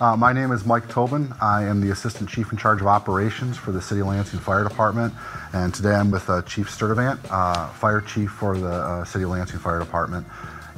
Uh, my name is Mike Tobin. I am the Assistant Chief in charge of operations for the City of Lansing Fire Department. And today I'm with uh, Chief Sturdivant, uh, Fire Chief for the uh, City of Lansing Fire Department.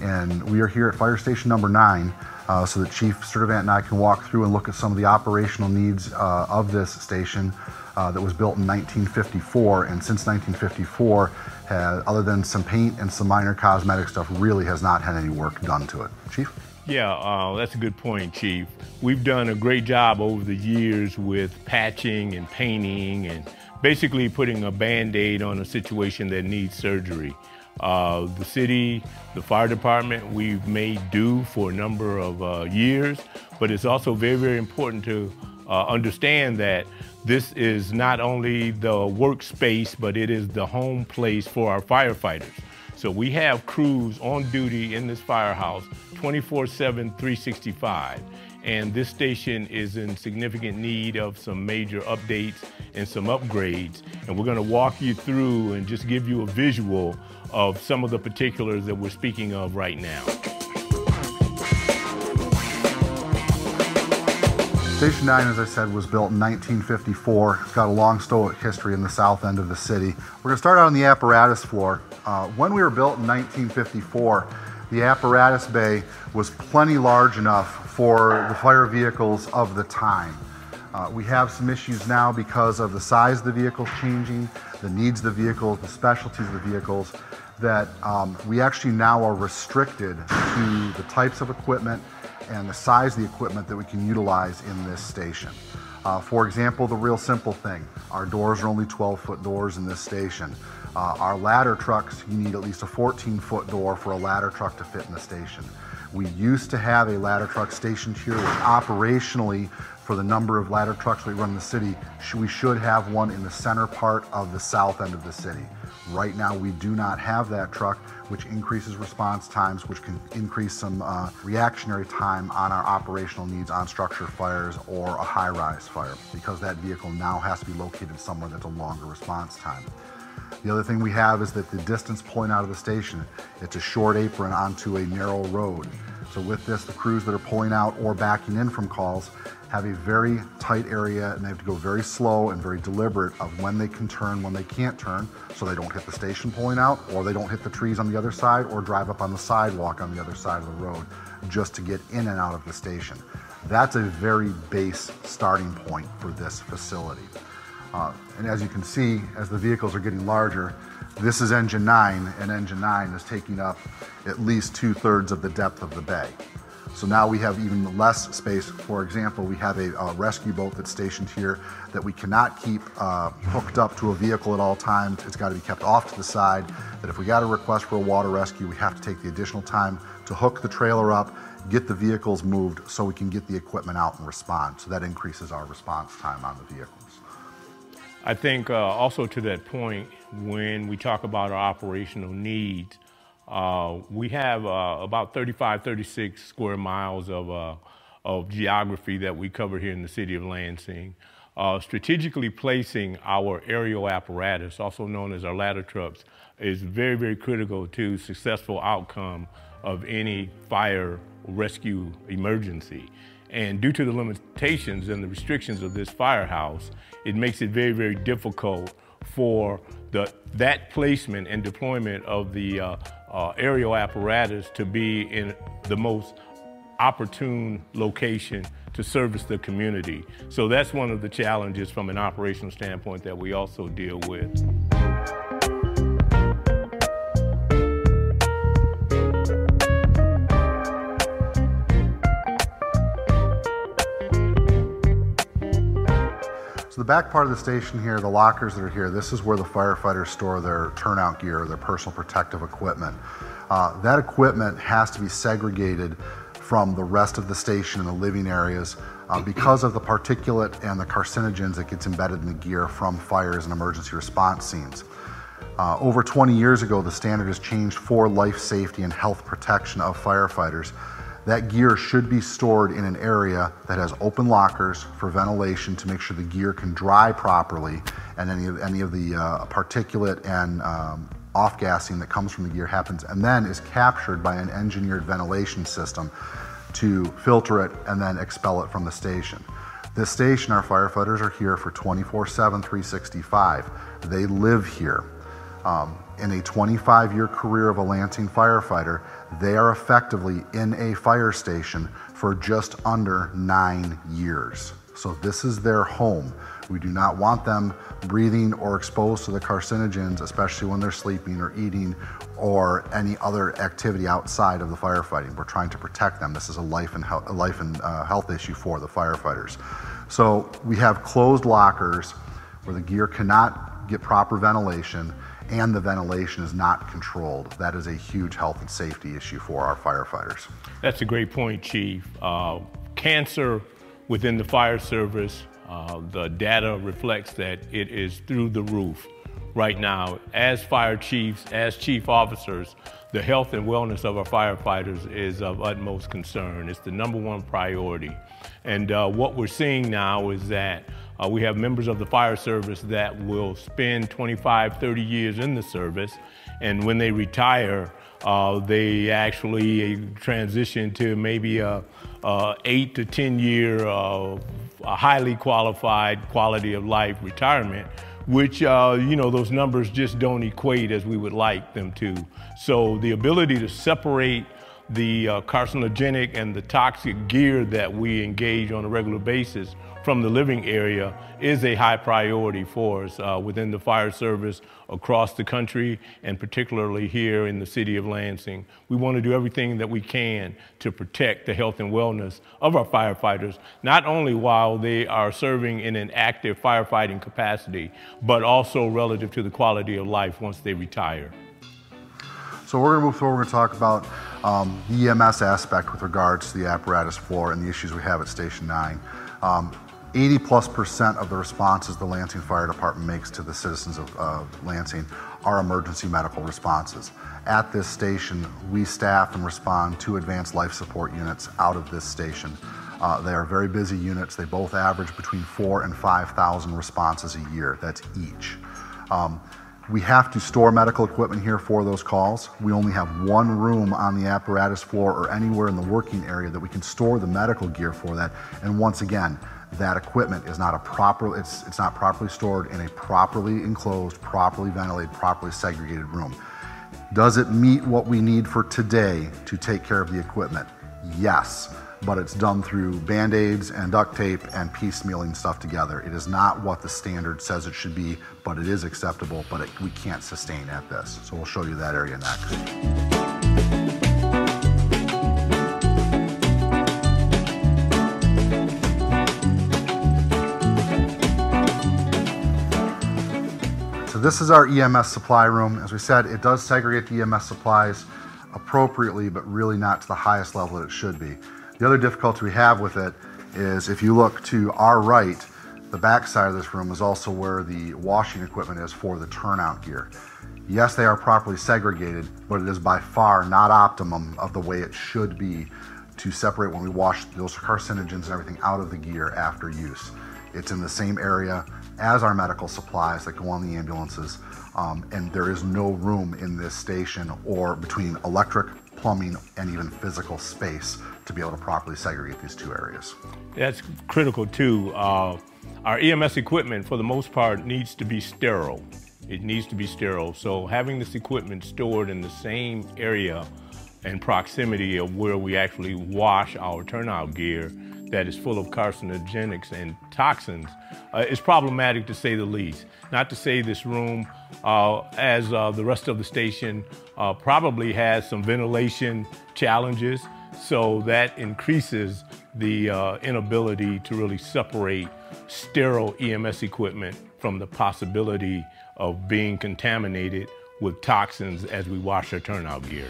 And we are here at Fire Station number nine uh, so that Chief Sturdivant and I can walk through and look at some of the operational needs uh, of this station that was built in 1954. And since 1954, has, other than some paint and some minor cosmetic stuff, really has not had any work done to it. Chief? Yeah, uh, that's a good point, Chief. We've done a great job over the years with patching and painting and basically putting a band aid on a situation that needs surgery. Uh, the city, the fire department, we've made do for a number of uh, years, but it's also very, very important to uh, understand that this is not only the workspace, but it is the home place for our firefighters. So we have crews on duty in this firehouse 24 7, 365. And this station is in significant need of some major updates and some upgrades. And we're going to walk you through and just give you a visual of some of the particulars that we're speaking of right now. Station 9, as I said, was built in 1954. It's got a long stoic history in the south end of the city. We're going to start out on the apparatus floor. Uh, when we were built in 1954, the apparatus bay was plenty large enough for the fire vehicles of the time. Uh, we have some issues now because of the size of the vehicles changing, the needs of the vehicles, the specialties of the vehicles, that um, we actually now are restricted to the types of equipment and the size of the equipment that we can utilize in this station. Uh, for example, the real simple thing, our doors are only 12 foot doors in this station. Uh, our ladder trucks, you need at least a 14 foot door for a ladder truck to fit in the station. We used to have a ladder truck stationed here, operationally, for the number of ladder trucks we run in the city, we should have one in the center part of the south end of the city. Right now, we do not have that truck, which increases response times, which can increase some uh, reactionary time on our operational needs on structure fires or a high rise fire, because that vehicle now has to be located somewhere that's a longer response time. The other thing we have is that the distance pulling out of the station, it's a short apron onto a narrow road. So with this, the crews that are pulling out or backing in from calls have a very tight area and they have to go very slow and very deliberate of when they can turn, when they can't turn, so they don't hit the station pulling out or they don't hit the trees on the other side or drive up on the sidewalk on the other side of the road just to get in and out of the station. That's a very base starting point for this facility. Uh, and as you can see, as the vehicles are getting larger, this is engine 9, and engine 9 is taking up at least two thirds of the depth of the bay. So now we have even less space. For example, we have a, a rescue boat that's stationed here that we cannot keep uh, hooked up to a vehicle at all times. It's got to be kept off to the side. That if we got a request for a water rescue, we have to take the additional time to hook the trailer up, get the vehicles moved so we can get the equipment out and respond. So that increases our response time on the vehicles. I think uh, also to that point, when we talk about our operational needs, uh, we have uh, about 35, 36 square miles of, uh, of geography that we cover here in the city of Lansing. Uh, strategically placing our aerial apparatus, also known as our ladder trucks, is very, very critical to successful outcome of any fire rescue emergency. And due to the limitations and the restrictions of this firehouse, it makes it very, very difficult for the, that placement and deployment of the uh, uh, aerial apparatus to be in the most opportune location to service the community. So that's one of the challenges from an operational standpoint that we also deal with. Back part of the station here, the lockers that are here, this is where the firefighters store their turnout gear, their personal protective equipment. Uh, that equipment has to be segregated from the rest of the station and the living areas uh, because of the particulate and the carcinogens that gets embedded in the gear from fires and emergency response scenes. Uh, over 20 years ago, the standard has changed for life safety and health protection of firefighters. That gear should be stored in an area that has open lockers for ventilation to make sure the gear can dry properly and any of, any of the uh, particulate and um, off gassing that comes from the gear happens and then is captured by an engineered ventilation system to filter it and then expel it from the station. This station, our firefighters are here for 24 7, 365. They live here. Um, in a 25 year career of a Lansing firefighter, they are effectively in a fire station for just under nine years. So, this is their home. We do not want them breathing or exposed to the carcinogens, especially when they're sleeping or eating or any other activity outside of the firefighting. We're trying to protect them. This is a life and, life and uh, health issue for the firefighters. So, we have closed lockers where the gear cannot get proper ventilation and the ventilation is not controlled. That is a huge health and safety issue for our firefighters. That's a great point, Chief. Uh, cancer within the fire service, uh, the data reflects that it is through the roof right now. As fire chiefs, as chief officers, the health and wellness of our firefighters is of utmost concern. It's the number one priority. And uh, what we're seeing now is that uh, we have members of the fire service that will spend 25, 30 years in the service, and when they retire, uh, they actually transition to maybe a, a eight to 10 year uh, highly qualified quality of life retirement which uh, you know those numbers just don't equate as we would like them to. So the ability to separate the uh, carcinogenic and the toxic gear that we engage on a regular basis from the living area is a high priority for us uh, within the fire service across the country and particularly here in the city of Lansing. We want to do everything that we can to protect the health and wellness of our firefighters, not only while they are serving in an active firefighting capacity, but also relative to the quality of life once they retire. So we're going to move forward. We're going to talk about um, the EMS aspect with regards to the apparatus floor and the issues we have at Station 9. Um, 80 plus percent of the responses the Lansing Fire Department makes to the citizens of uh, Lansing are emergency medical responses. At this station, we staff and respond to advanced life support units out of this station. Uh, they are very busy units. They both average between four and 5,000 responses a year. That's each. Um, we have to store medical equipment here for those calls. We only have one room on the apparatus floor or anywhere in the working area that we can store the medical gear for that. And once again, that equipment is not a proper it's it's not properly stored in a properly enclosed, properly ventilated, properly segregated room. Does it meet what we need for today to take care of the equipment? Yes but it's done through band aids and duct tape and piecemealing stuff together. It is not what the standard says it should be, but it is acceptable, but it, we can't sustain at this. So we'll show you that area next. So this is our EMS supply room. As we said, it does segregate the EMS supplies appropriately, but really not to the highest level that it should be. The other difficulty we have with it is if you look to our right, the back side of this room is also where the washing equipment is for the turnout gear. Yes, they are properly segregated, but it is by far not optimum of the way it should be to separate when we wash those carcinogens and everything out of the gear after use. It's in the same area as our medical supplies that go on the ambulances, um, and there is no room in this station or between electric, plumbing, and even physical space to be able to properly segregate these two areas. That's critical too. Uh, our EMS equipment, for the most part, needs to be sterile. It needs to be sterile. So having this equipment stored in the same area and proximity of where we actually wash our turnout gear that is full of carcinogenics and toxins uh, is problematic to say the least. Not to say this room, uh, as uh, the rest of the station, uh, probably has some ventilation challenges, so that increases the uh, inability to really separate sterile EMS equipment from the possibility of being contaminated with toxins as we wash our turnout gear.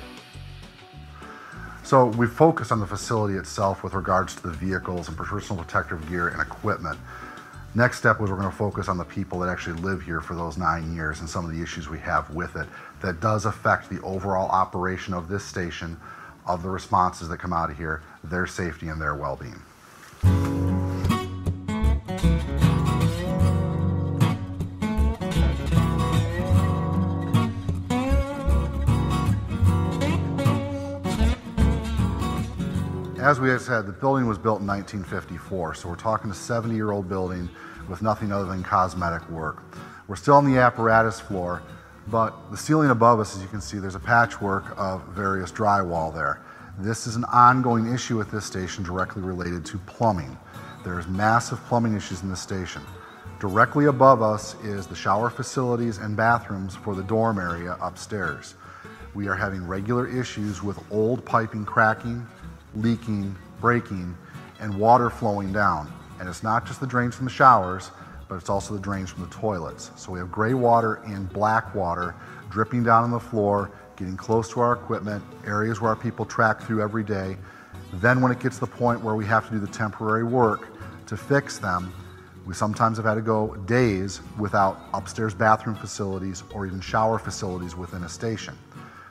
So we focus on the facility itself with regards to the vehicles and personal protective gear and equipment. Next step was we're going to focus on the people that actually live here for those nine years and some of the issues we have with it that does affect the overall operation of this station, of the responses that come out of here, their safety and their well-being. As we had said, the building was built in 1954, so we're talking a 70 year old building with nothing other than cosmetic work. We're still on the apparatus floor, but the ceiling above us, as you can see, there's a patchwork of various drywall there. This is an ongoing issue at this station directly related to plumbing. There's massive plumbing issues in this station. Directly above us is the shower facilities and bathrooms for the dorm area upstairs. We are having regular issues with old piping cracking, leaking, breaking, and water flowing down. And it's not just the drains from the showers, but it's also the drains from the toilets. So we have gray water and black water dripping down on the floor, getting close to our equipment, areas where our people track through every day. Then when it gets to the point where we have to do the temporary work to fix them, we sometimes have had to go days without upstairs bathroom facilities or even shower facilities within a station.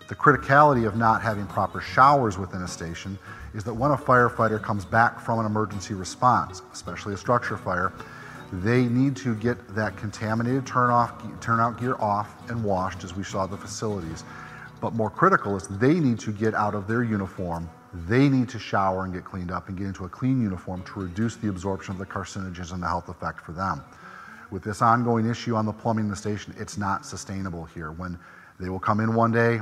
The criticality of not having proper showers within a station is that when a firefighter comes back from an emergency response, especially a structure fire, they need to get that contaminated turn off, turnout gear off and washed as we saw the facilities. But more critical is they need to get out of their uniform. They need to shower and get cleaned up and get into a clean uniform to reduce the absorption of the carcinogens and the health effect for them. With this ongoing issue on the plumbing in the station, it's not sustainable here. When they will come in one day,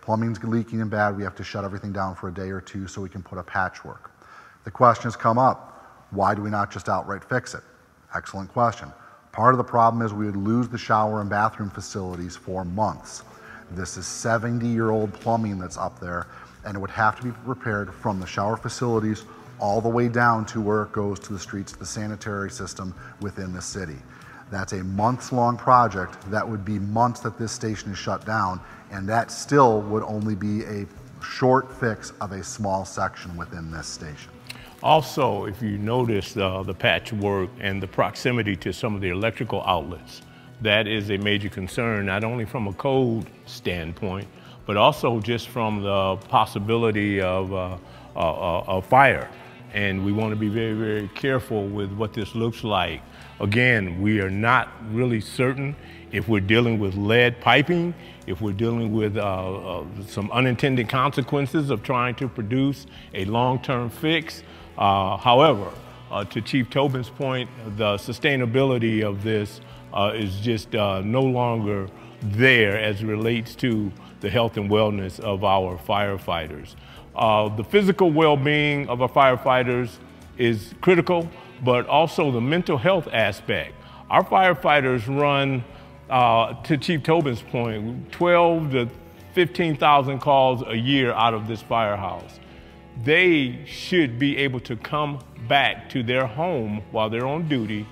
plumbing's leaking and bad, we have to shut everything down for a day or two so we can put a patchwork. The question has come up, why do we not just outright fix it? Excellent question. Part of the problem is we would lose the shower and bathroom facilities for months. This is 70 year old plumbing that's up there, and it would have to be repaired from the shower facilities all the way down to where it goes to the streets, the sanitary system within the city. That's a months long project. That would be months that this station is shut down, and that still would only be a short fix of a small section within this station. Also, if you notice uh, the patchwork and the proximity to some of the electrical outlets, that is a major concern, not only from a code standpoint, but also just from the possibility of uh, uh, a fire. And we want to be very, very careful with what this looks like. Again, we are not really certain if we're dealing with lead piping, if we're dealing with uh, uh, some unintended consequences of trying to produce a long-term fix. Uh, however, uh, to Chief Tobin's point, the sustainability of this uh, is just no longer there as it relates to the health and wellness of our firefighters. the physical well-being of our firefighters is critical, but also the mental health aspect. Our firefighters run uh, to Chief Tobin's point, 12 to 15,000 calls a year out of this firehouse. They should be able to come back to their home while they're on duty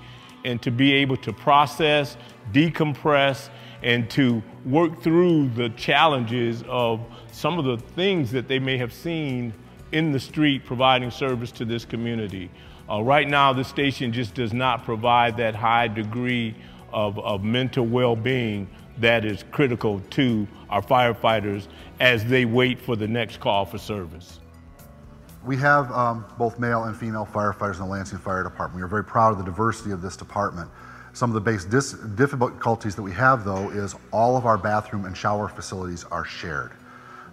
and to be able to process, decompress, and to work through the challenges of some of the things that they may have seen in the street providing service to this community. Uh, right now, the station just does not provide that high degree of, of mental well-being that is critical to our firefighters as they wait for the next call for service. We have um, both male and female firefighters in the Lansing Fire Department. We are very proud of the diversity of this department. Some of the base difficulties that we have, though, is all of our bathroom and shower facilities are shared.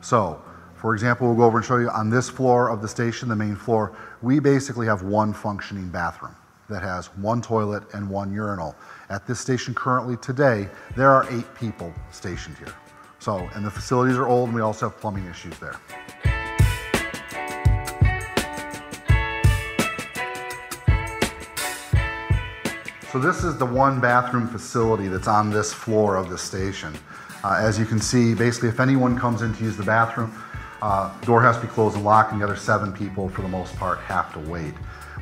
So, for example, we'll go over and show you on this floor of the station, the main floor, we basically have one functioning bathroom that has one toilet and one urinal. At this station currently today, there are eight people stationed here. So, and the facilities are old and we also have plumbing issues there. So this is the one bathroom facility that's on this floor of the station. Uh, as you can see, basically if anyone comes in to use the bathroom, uh, door has to be closed and locked, and the other seven people, for the most part, have to wait.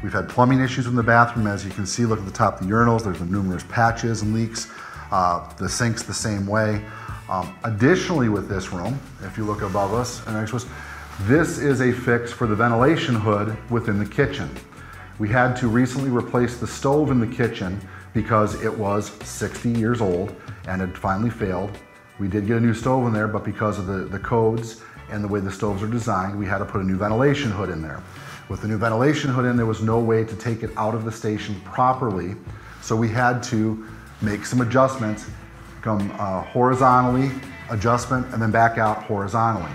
We've had plumbing issues in the bathroom. As you can see, look at the top of the urinals. There's been numerous patches and leaks. Uh, the sink's the same way. Um, additionally, with this room, if you look above us and next us, this is a fix for the ventilation hood within the kitchen. We had to recently replace the stove in the kitchen because it was 60 years old and had finally failed. We did get a new stove in there, but because of the, the codes and the way the stoves are designed, we had to put a new ventilation hood in there. With the new ventilation hood in, there was no way to take it out of the station properly, so we had to make some adjustments, come uh, horizontally, adjustment, and then back out horizontally.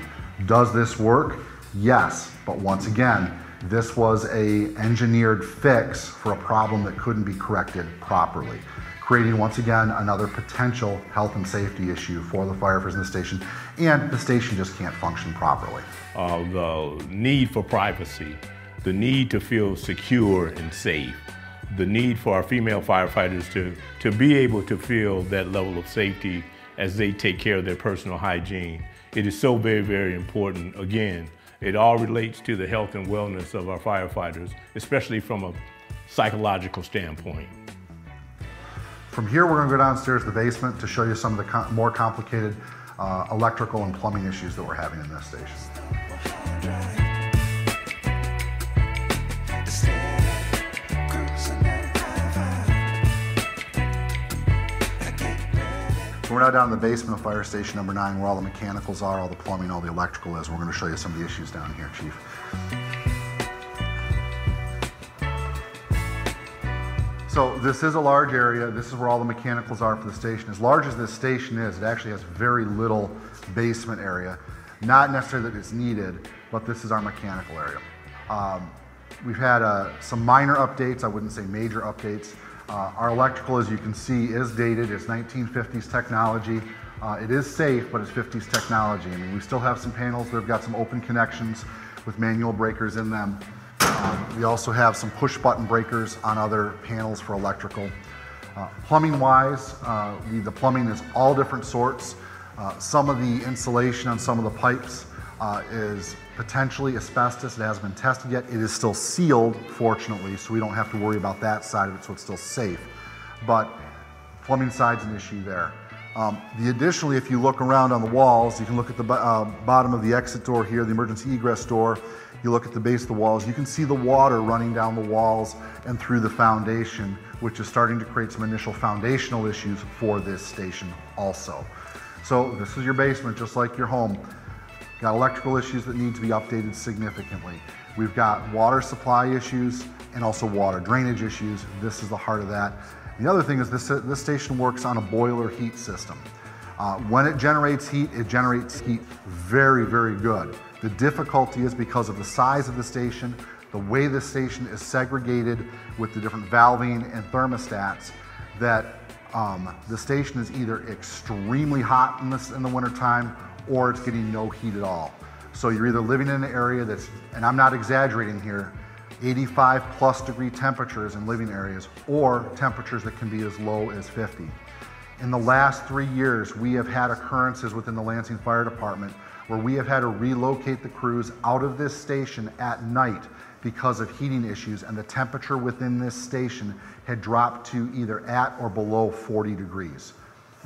Does this work? Yes, but once again, this was a engineered fix for a problem that couldn't be corrected properly, creating once again another potential health and safety issue for the firefighters in the station, and the station just can't function properly. Uh, the need for privacy, the need to feel secure and safe, the need for our female firefighters to, to be able to feel that level of safety as they take care of their personal hygiene. It is so very, very important. Again, it all relates to the health and wellness of our firefighters, especially from a psychological standpoint. From here, we're going to go downstairs to the basement to show you some of the com more complicated uh, electrical and plumbing issues that we're having in this station. We're now down in the basement of fire station number nine where all the mechanicals are, all the plumbing, all the electrical is. We're going to show you some of the issues down here, Chief. So this is a large area. This is where all the mechanicals are for the station. As large as this station is, it actually has very little basement area. Not necessarily that it's needed, but this is our mechanical area. Um, we've had uh, some minor updates. I wouldn't say major updates. Uh, our electrical, as you can see, is dated. It's 1950s technology. Uh, it is safe, but it's 50s technology. I mean, we still have some panels that have got some open connections with manual breakers in them. Um, we also have some push button breakers on other panels for electrical. Uh, plumbing wise, uh, we, the plumbing is all different sorts. Uh, some of the insulation on some of the pipes uh, is potentially asbestos. It hasn't been tested yet. It is still sealed, fortunately, so we don't have to worry about that side of it, so it's still safe. But plumbing side's an issue there. Um, the additionally, if you look around on the walls, you can look at the uh, bottom of the exit door here, the emergency egress door. You look at the base of the walls, you can see the water running down the walls and through the foundation, which is starting to create some initial foundational issues for this station also. So this is your basement, just like your home. Got electrical issues that need to be updated significantly. We've got water supply issues and also water drainage issues. This is the heart of that. The other thing is this, this station works on a boiler heat system. Uh, when it generates heat, it generates heat very, very good. The difficulty is because of the size of the station, the way the station is segregated with the different valving and thermostats, that um, the station is either extremely hot in, this, in the wintertime or it's getting no heat at all. So you're either living in an area that's, and I'm not exaggerating here, 85 plus degree temperatures in living areas or temperatures that can be as low as 50. In the last three years, we have had occurrences within the Lansing Fire Department where we have had to relocate the crews out of this station at night because of heating issues and the temperature within this station had dropped to either at or below 40 degrees.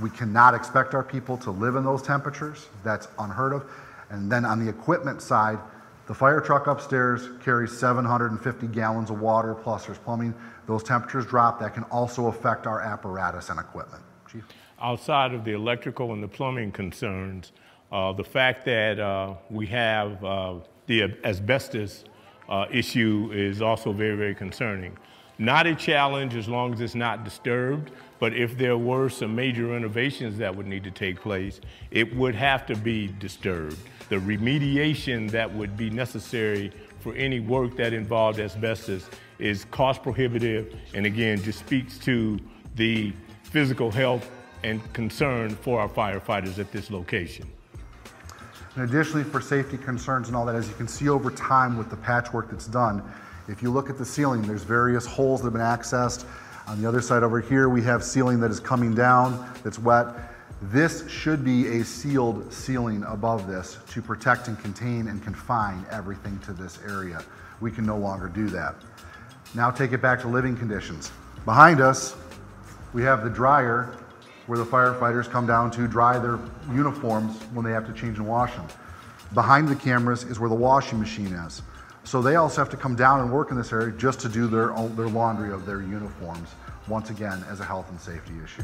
We cannot expect our people to live in those temperatures. That's unheard of. And then on the equipment side, the fire truck upstairs carries 750 gallons of water, plus there's plumbing. Those temperatures drop. That can also affect our apparatus and equipment. Chief? Outside of the electrical and the plumbing concerns, uh, the fact that uh, we have uh, the asbestos uh, issue is also very, very concerning. Not a challenge as long as it's not disturbed, but if there were some major renovations that would need to take place, it would have to be disturbed. The remediation that would be necessary for any work that involved asbestos is cost prohibitive and again just speaks to the physical health and concern for our firefighters at this location. And additionally, for safety concerns and all that, as you can see over time with the patchwork that's done, if you look at the ceiling, there's various holes that have been accessed. On the other side over here, we have ceiling that is coming down, that's wet. This should be a sealed ceiling above this to protect and contain and confine everything to this area. We can no longer do that. Now take it back to living conditions. Behind us, we have the dryer where the firefighters come down to dry their uniforms when they have to change and wash them. Behind the cameras is where the washing machine is. So they also have to come down and work in this area just to do their, own, their laundry of their uniforms, once again, as a health and safety issue.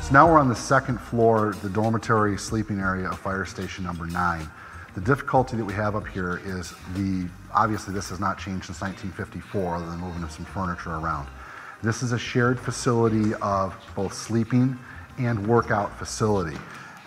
So now we're on the second floor, the dormitory sleeping area of fire station number nine. The difficulty that we have up here is the, obviously this has not changed since 1954 other than moving some furniture around. This is a shared facility of both sleeping and workout facility.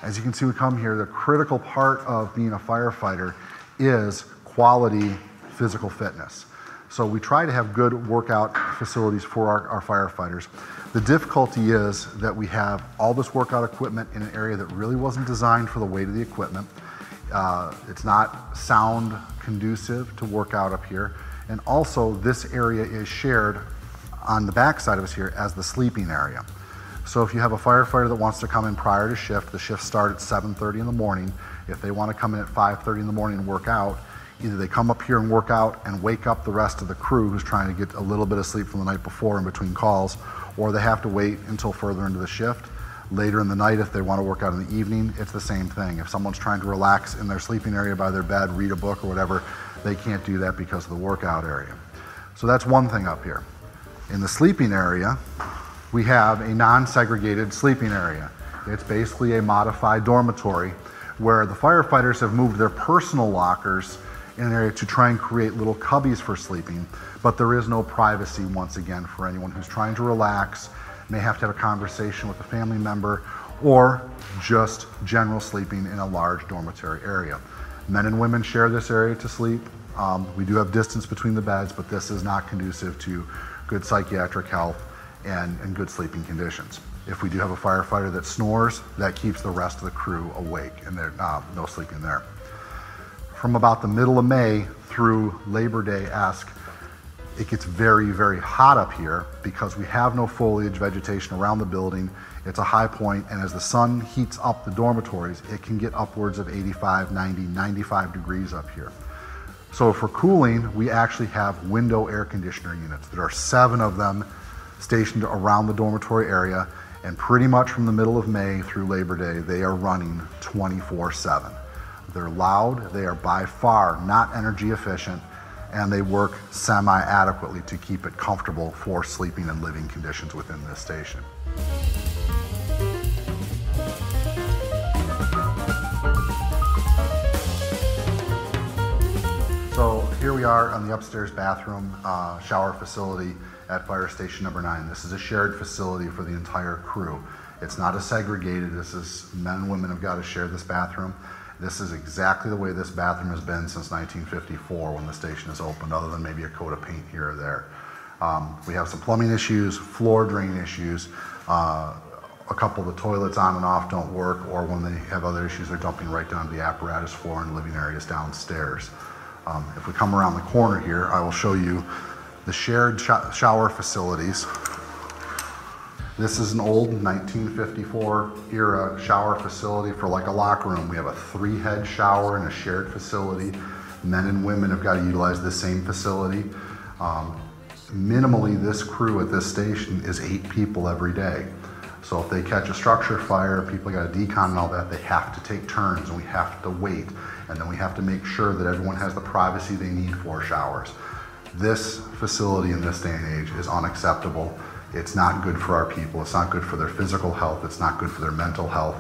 As you can see, we come here, the critical part of being a firefighter is quality physical fitness. So we try to have good workout facilities for our, our, firefighters. The difficulty is that we have all this workout equipment in an area that really wasn't designed for the weight of the equipment. Uh, it's not sound conducive to work out up here. And also, this area is shared on the back side of us here as the sleeping area. So if you have a firefighter that wants to come in prior to shift, the shift starts at 7.30 in the morning. If they want to come in at 5.30 in the morning and work out, either they come up here and work out and wake up the rest of the crew who's trying to get a little bit of sleep from the night before in between calls, or they have to wait until further into the shift Later in the night, if they want to work out in the evening, it's the same thing. If someone's trying to relax in their sleeping area by their bed, read a book or whatever, they can't do that because of the workout area. So that's one thing up here. In the sleeping area, we have a non segregated sleeping area. It's basically a modified dormitory where the firefighters have moved their personal lockers in an area to try and create little cubbies for sleeping, but there is no privacy once again for anyone who's trying to relax may have to have a conversation with a family member, or just general sleeping in a large dormitory area. Men and women share this area to sleep. Um, we do have distance between the beds, but this is not conducive to good psychiatric health and, and good sleeping conditions. If we do have a firefighter that snores, that keeps the rest of the crew awake and there's uh, no sleeping there. From about the middle of May through Labor Day esque, it gets very, very hot up here because we have no foliage vegetation around the building. It's a high point, and as the sun heats up the dormitories, it can get upwards of 85, 90, 95 degrees up here. So for cooling, we actually have window air conditioner units. There are seven of them stationed around the dormitory area, and pretty much from the middle of May through Labor Day, they are running 24 7. They're loud, they are by far not energy efficient, and they work semi adequately to keep it comfortable for sleeping and living conditions within this station. So here we are on the upstairs bathroom uh, shower facility at fire station number nine. This is a shared facility for the entire crew. It's not a segregated, this is men and women have got to share this bathroom. This is exactly the way this bathroom has been since 1954 when the station is opened, other than maybe a coat of paint here or there. Um, we have some plumbing issues, floor drain issues. Uh, a couple of the toilets on and off don't work, or when they have other issues, they're dumping right down to the apparatus floor and living areas downstairs. Um, if we come around the corner here, I will show you the shared sh shower facilities this is an old 1954 era shower facility for like a locker room. We have a three head shower in a shared facility. Men and women have got to utilize the same facility. Um, minimally, this crew at this station is eight people every day. So if they catch a structure fire, people got to decon and all that, they have to take turns and we have to wait. And then we have to make sure that everyone has the privacy they need for showers. This facility in this day and age is unacceptable. It's not good for our people. It's not good for their physical health. It's not good for their mental health.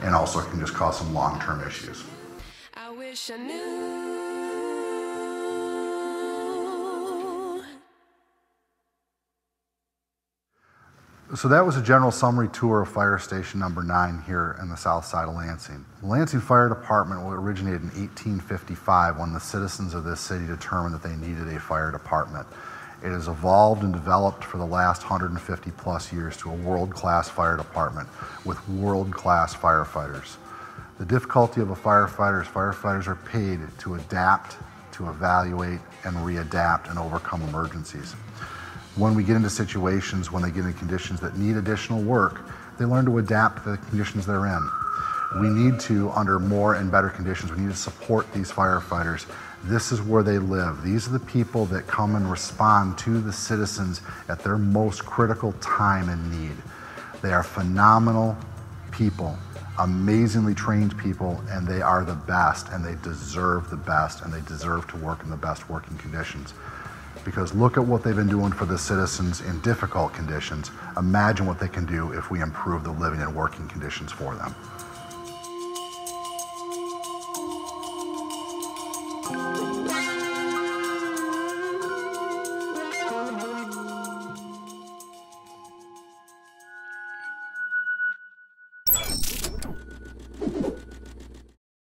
And also, it can just cause some long term issues. I wish I knew. So that was a general summary tour of fire station number nine here in the south side of Lansing. The Lansing Fire Department originated in 1855 when the citizens of this city determined that they needed a fire department. It has evolved and developed for the last 150 plus years to a world-class fire department with world-class firefighters. The difficulty of a firefighter is firefighters are paid to adapt, to evaluate, and readapt and overcome emergencies. When we get into situations, when they get into conditions that need additional work, they learn to adapt to the conditions they're in. We need to, under more and better conditions, we need to support these firefighters. This is where they live. These are the people that come and respond to the citizens at their most critical time and need. They are phenomenal people, amazingly trained people, and they are the best, and they deserve the best, and they deserve to work in the best working conditions. Because look at what they've been doing for the citizens in difficult conditions. Imagine what they can do if we improve the living and working conditions for them. Thank you.